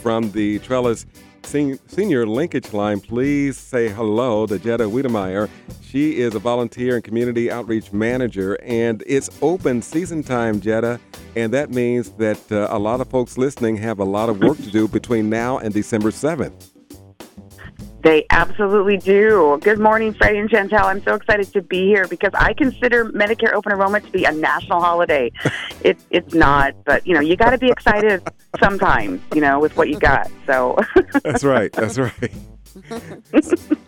from the Trellis Senior Linkage Line. Please say hello to Jetta Wiedemeier. She is a volunteer and community outreach manager, and it's open season time, Jetta. And that means that uh, a lot of folks listening have a lot of work to do between now and December 7th. They absolutely do. Good morning, Freddie and Chantel. I'm so excited to be here because I consider Medicare open enrollment to be a national holiday. it, it's not, but you know, you got to be excited sometimes, you know, with what you got. So that's right. That's right.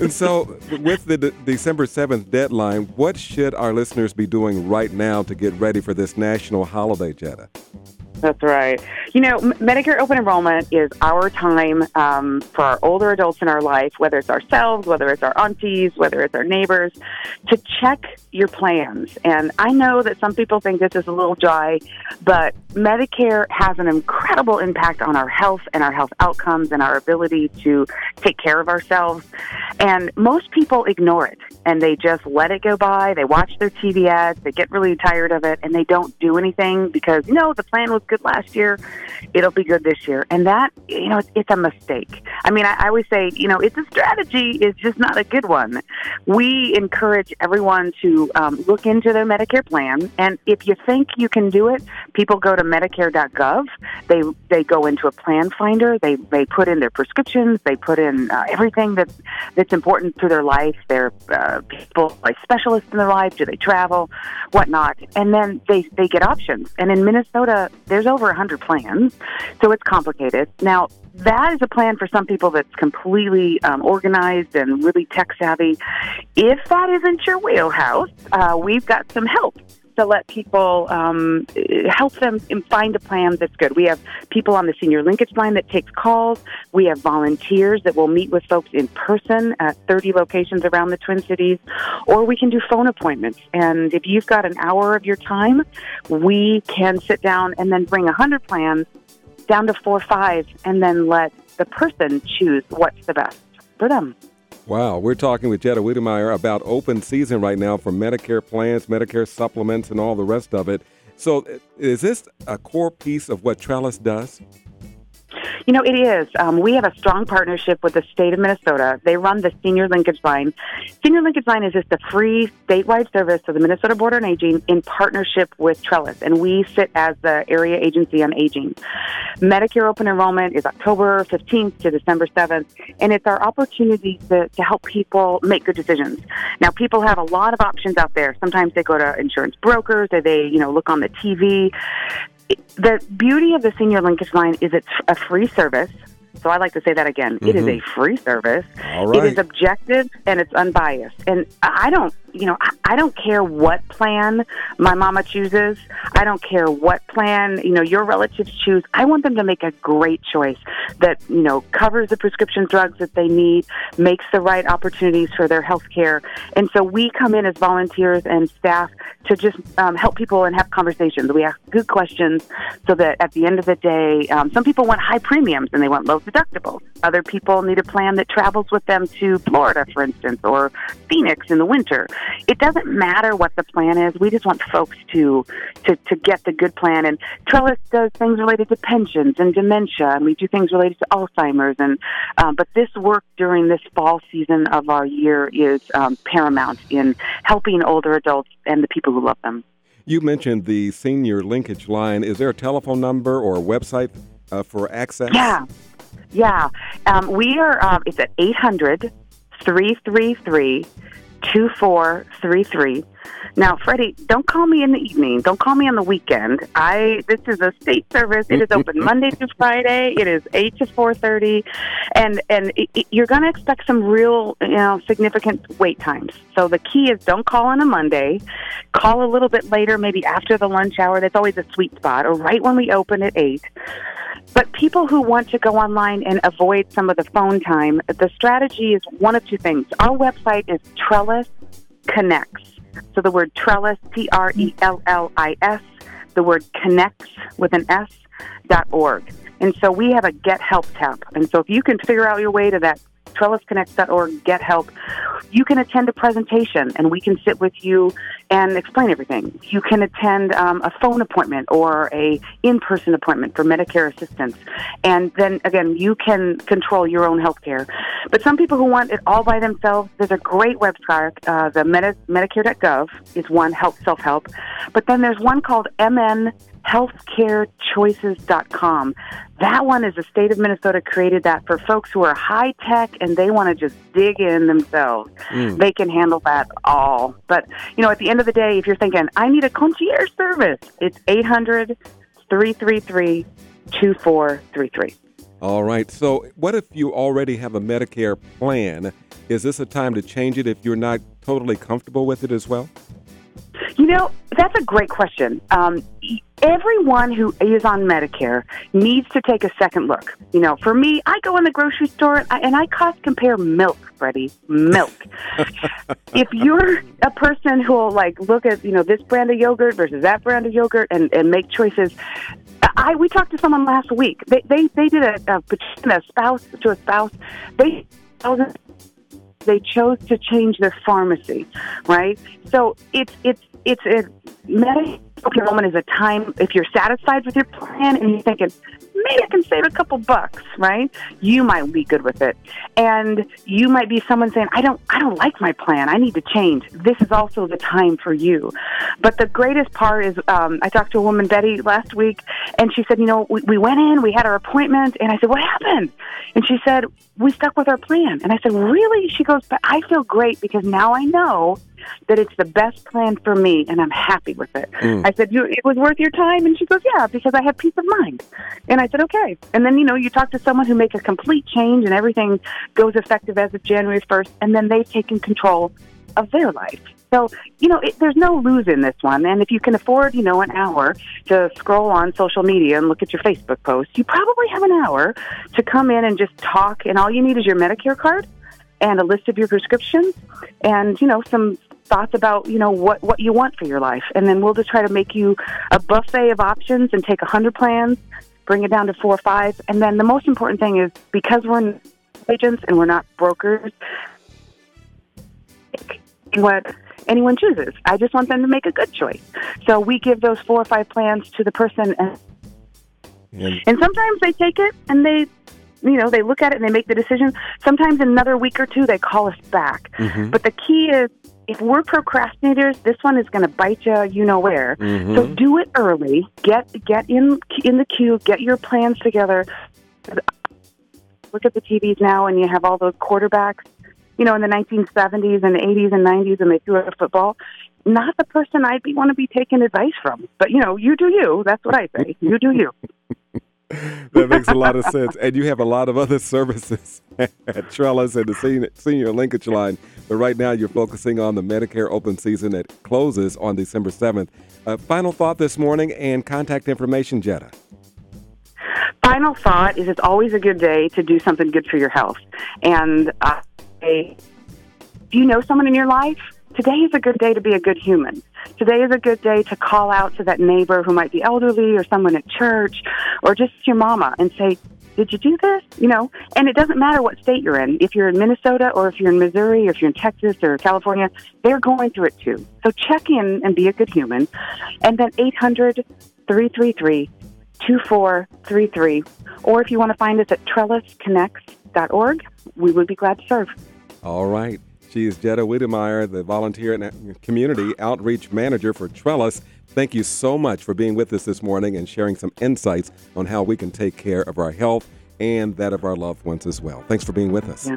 and so, with the de- December 7th deadline, what should our listeners be doing right now to get ready for this national holiday, Jetta? That's right. You know, Medicare open enrollment is our time um, for our older adults in our life, whether it's ourselves, whether it's our aunties, whether it's our neighbors, to check your plans. And I know that some people think this is a little dry, but Medicare has an incredible impact on our health and our health outcomes and our ability to take care of ourselves. And most people ignore it and they just let it go by. They watch their TV ads, they get really tired of it, and they don't do anything because, you know, the plan was good last year, it'll be good this year. And that, you know, it's, it's a mistake. I mean, I, I always say, you know, it's a strategy, it's just not a good one. We encourage everyone to um, look into their Medicare plan. And if you think you can do it, people go to Medicare.gov. They, they go into a plan finder, they, they put in their prescriptions, they put in uh, everything that's, that's important to their life, their uh, people, like specialists in their life, do they travel, whatnot. And then they, they get options. And in Minnesota, there's there's over 100 plans, so it's complicated. Now, that is a plan for some people that's completely um, organized and really tech savvy. If that isn't your wheelhouse, uh, we've got some help to let people um, help them find a plan that's good. We have people on the senior linkage line that takes calls. We have volunteers that will meet with folks in person at 30 locations around the Twin Cities, or we can do phone appointments. And if you've got an hour of your time, we can sit down and then bring 100 plans down to four or five, and then let the person choose what's the best for them. Wow, we're talking with Jetta Wiedemeier about open season right now for Medicare plans, Medicare supplements, and all the rest of it. So, uh, is this a core piece of what Trellis does? You know, it is. Um, we have a strong partnership with the state of Minnesota. They run the Senior Linkage Line. Senior Linkage Line is just a free statewide service to the Minnesota Board on Aging in partnership with Trellis, and we sit as the area agency on aging. Medicare open enrollment is October 15th to December 7th, and it's our opportunity to, to help people make good decisions. Now, people have a lot of options out there. Sometimes they go to insurance brokers, or they, you know, look on the TV the beauty of the senior linkage line is it's a free service. So I like to say that again. Mm-hmm. It is a mm-hmm. free service. It is objective and it's unbiased. And I don't you know, I, I don't care what plan my mama chooses. I don't care what plan, you know, your relatives choose. I want them to make a great choice that, you know, covers the prescription drugs that they need, makes the right opportunities for their health care. And so we come in as volunteers and staff to just um, help people and have conversations. We ask good questions so that at the end of the day, um, some people want high premiums and they want low deductibles. Other people need a plan that travels with them to Florida, for instance, or Phoenix in the winter it doesn't matter what the plan is. We just want folks to to to get the good plan. And Trellis does things related to pensions and dementia, and we do things related to Alzheimer's. And um, but this work during this fall season of our year is um, paramount in helping older adults and the people who love them. You mentioned the senior linkage line. Is there a telephone number or a website uh, for access? Yeah, yeah. Um, we are. Um, it's at eight hundred three three three 2433. Now, Freddie, don't call me in the evening. Don't call me on the weekend. I this is a state service. It is open Monday to Friday. It is 8 to 4:30 and and it, it, you're going to expect some real, you know, significant wait times. So the key is don't call on a Monday. Call a little bit later, maybe after the lunch hour. That's always a sweet spot or right when we open at 8. But people who want to go online and avoid some of the phone time, the strategy is one of two things. Our website is Trellis Connects. So the word Trellis, T R E L L I S, the word connects with an S dot org. And so we have a Get Help tab. And so if you can figure out your way to that trellisconnects.org, get help. You can attend a presentation and we can sit with you and explain everything. You can attend um, a phone appointment or a in-person appointment for Medicare assistance. And then again, you can control your own health care. But some people who want it all by themselves, there's a great website. Uh, the Medi- Medicare.gov is one help self-help. But then there's one called MN healthcarechoices.com. That one is the state of Minnesota created that for folks who are high tech and they want to just dig in themselves. Mm. They can handle that all. But, you know, at the end of the day, if you're thinking, I need a concierge service, it's 800 333 2433. All right. So, what if you already have a Medicare plan? Is this a time to change it if you're not totally comfortable with it as well? You know, that's a great question. Um, everyone who is on Medicare needs to take a second look. You know, for me, I go in the grocery store and I and I cost compare milk, Freddie, milk. if you're a person who will like look at you know this brand of yogurt versus that brand of yogurt and, and make choices, I we talked to someone last week. They they they did a, a petition a spouse to a spouse. They they chose to change their pharmacy, right? So it's it's it's a medical enrollment is a time if you're satisfied with your plan and you're thinking maybe I can save a couple bucks, right? You might be good with it, and you might be someone saying I don't I don't like my plan. I need to change. This is also the time for you. But the greatest part is um, I talked to a woman Betty last week, and she said, you know, we, we went in, we had our appointment, and I said, what happened? And she said, we stuck with our plan. And I said, really? She goes, but I feel great because now I know that it's the best plan for me and I'm happy with it. Mm. I said, you, it was worth your time? And she goes, yeah, because I have peace of mind. And I said, okay. And then, you know, you talk to someone who makes a complete change and everything goes effective as of January 1st, and then they've taken control of their life. So, you know, it, there's no lose in this one. And if you can afford, you know, an hour to scroll on social media and look at your Facebook post, you probably have an hour to come in and just talk. And all you need is your Medicare card and a list of your prescriptions and, you know, some thoughts about you know what what you want for your life, and then we'll just try to make you a buffet of options and take a hundred plans, bring it down to four or five, and then the most important thing is because we're agents and we're not brokers, what anyone chooses. I just want them to make a good choice. So we give those four or five plans to the person, and, and, and sometimes they take it and they you know, they look at it and they make the decision. Sometimes in another week or two, they call us back. Mm-hmm. But the key is if we're procrastinators, this one is going to bite you, you know where. Mm-hmm. So do it early. Get get in in the queue. Get your plans together. Look at the TVs now, and you have all those quarterbacks. You know, in the 1970s and 80s and 90s, and they threw a football. Not the person I'd be want to be taking advice from. But you know, you do you. That's what I say. You do you. that makes a lot of sense. And you have a lot of other services at Trellis and the senior, linkage line. But right now, you're focusing on the Medicare open season that closes on December 7th. Uh, final thought this morning and contact information, Jetta. Final thought is it's always a good day to do something good for your health. And uh, if you know someone in your life, today is a good day to be a good human. Today is a good day to call out to that neighbor who might be elderly or someone at church or just your mama and say, did you do this? You know, and it doesn't matter what state you're in. If you're in Minnesota or if you're in Missouri or if you're in Texas or California, they're going through it too. So check in and be a good human. And then 800 333 2433. Or if you want to find us at trellisconnects.org, we would be glad to serve. All right. She is Jetta Wiedemeier, the Volunteer and Community Outreach Manager for Trellis. Thank you so much for being with us this morning and sharing some insights on how we can take care of our health and that of our loved ones as well. Thanks for being with us. Yeah.